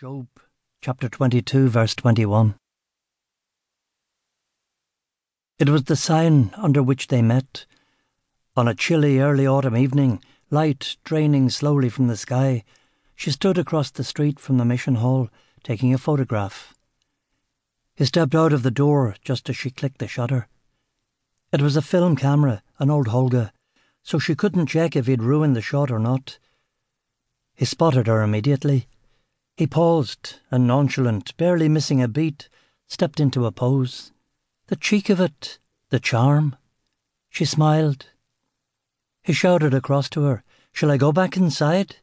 Job chapter 22, verse 21. It was the sign under which they met. On a chilly early autumn evening, light draining slowly from the sky, she stood across the street from the mission hall, taking a photograph. He stepped out of the door just as she clicked the shutter. It was a film camera, an old Holga, so she couldn't check if he'd ruined the shot or not. He spotted her immediately. He paused and, nonchalant, barely missing a beat, stepped into a pose. The cheek of it, the charm. She smiled. He shouted across to her, Shall I go back inside?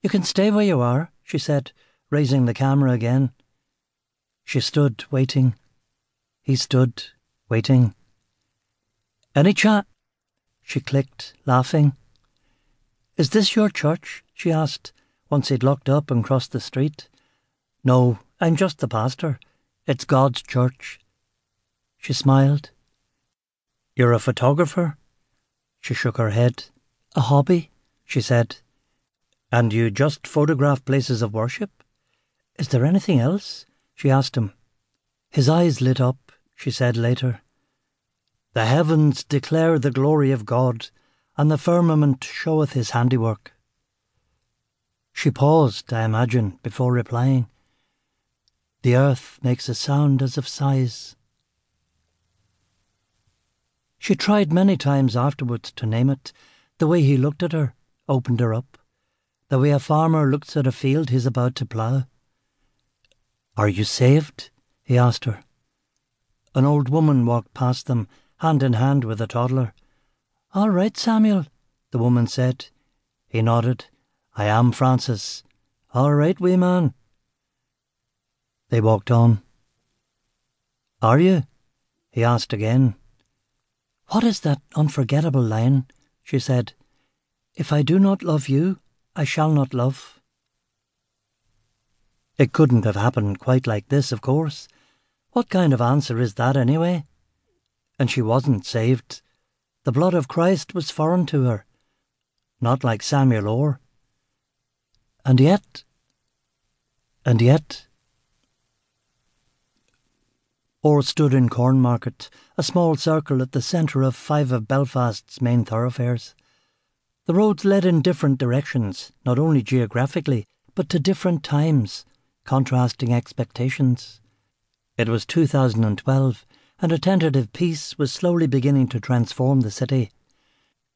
You can stay where you are, she said, raising the camera again. She stood, waiting. He stood, waiting. Any chat? She clicked, laughing. Is this your church? she asked, once he'd locked up and crossed the street. No, I'm just the pastor. It's God's church. She smiled. You're a photographer? She shook her head. A hobby, she said. And you just photograph places of worship? Is there anything else? she asked him. His eyes lit up, she said later. The heavens declare the glory of God, and the firmament showeth his handiwork. She paused, I imagine, before replying. The earth makes a sound as of sighs. She tried many times afterwards to name it, the way he looked at her, opened her up, the way a farmer looks at a field he's about to plough. Are you saved? he asked her. An old woman walked past them, hand in hand with a toddler. All right, Samuel, the woman said. He nodded. I am Francis. All right, wee man. They walked on. Are you? he asked again. What is that unforgettable line? she said. If I do not love you, I shall not love. It couldn't have happened quite like this, of course. What kind of answer is that, anyway? And she wasn't saved. The blood of Christ was foreign to her. Not like Samuel Orr. And yet, and yet. Orr stood in Cornmarket, a small circle at the centre of five of Belfast's main thoroughfares. The roads led in different directions, not only geographically, but to different times, contrasting expectations. It was 2012, and a tentative peace was slowly beginning to transform the city.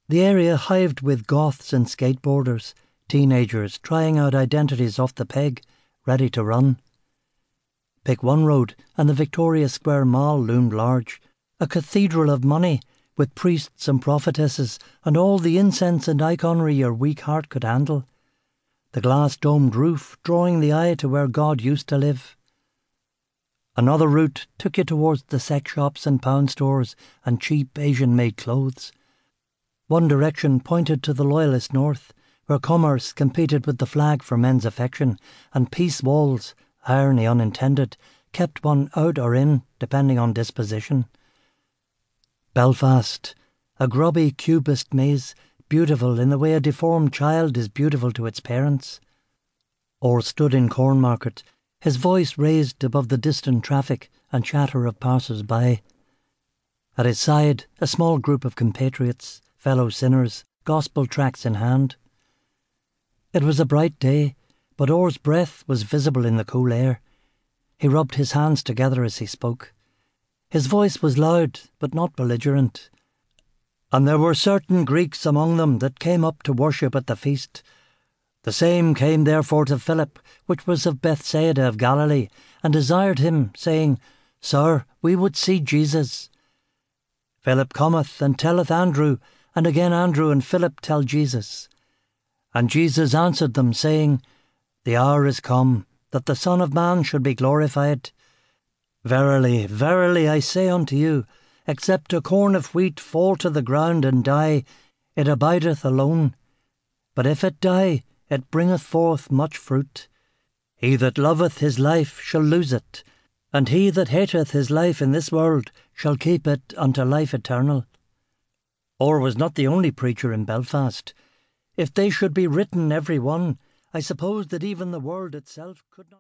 The area hived with goths and skateboarders, teenagers trying out identities off the peg, ready to run. Pick one road, and the Victoria Square Mall loomed large, a cathedral of money, with priests and prophetesses, and all the incense and iconry your weak heart could handle. The glass domed roof drawing the eye to where God used to live. Another route took you towards the sex shops and pound stores and cheap Asian made clothes. One direction pointed to the Loyalist North, where commerce competed with the flag for men's affection, and peace walls, irony unintended, kept one out or in, depending on disposition. Belfast, a grubby cubist maze, beautiful in the way a deformed child is beautiful to its parents. Orr stood in Cornmarket, his voice raised above the distant traffic and chatter of passers by. At his side, a small group of compatriots, fellow sinners, gospel tracts in hand. It was a bright day, but Orr's breath was visible in the cool air. He rubbed his hands together as he spoke. His voice was loud, but not belligerent. And there were certain Greeks among them that came up to worship at the feast. The same came therefore to Philip, which was of Bethsaida of Galilee, and desired him, saying, Sir, we would see Jesus. Philip cometh and telleth Andrew, and again Andrew and Philip tell Jesus. And Jesus answered them, saying, The hour is come that the Son of Man should be glorified. Verily, verily, I say unto you, except a corn of wheat fall to the ground and die, it abideth alone. But if it die, it bringeth forth much fruit. He that loveth his life shall lose it, and he that hateth his life in this world shall keep it unto life eternal. Orr was not the only preacher in Belfast. If they should be written every one, I suppose that even the world itself could not.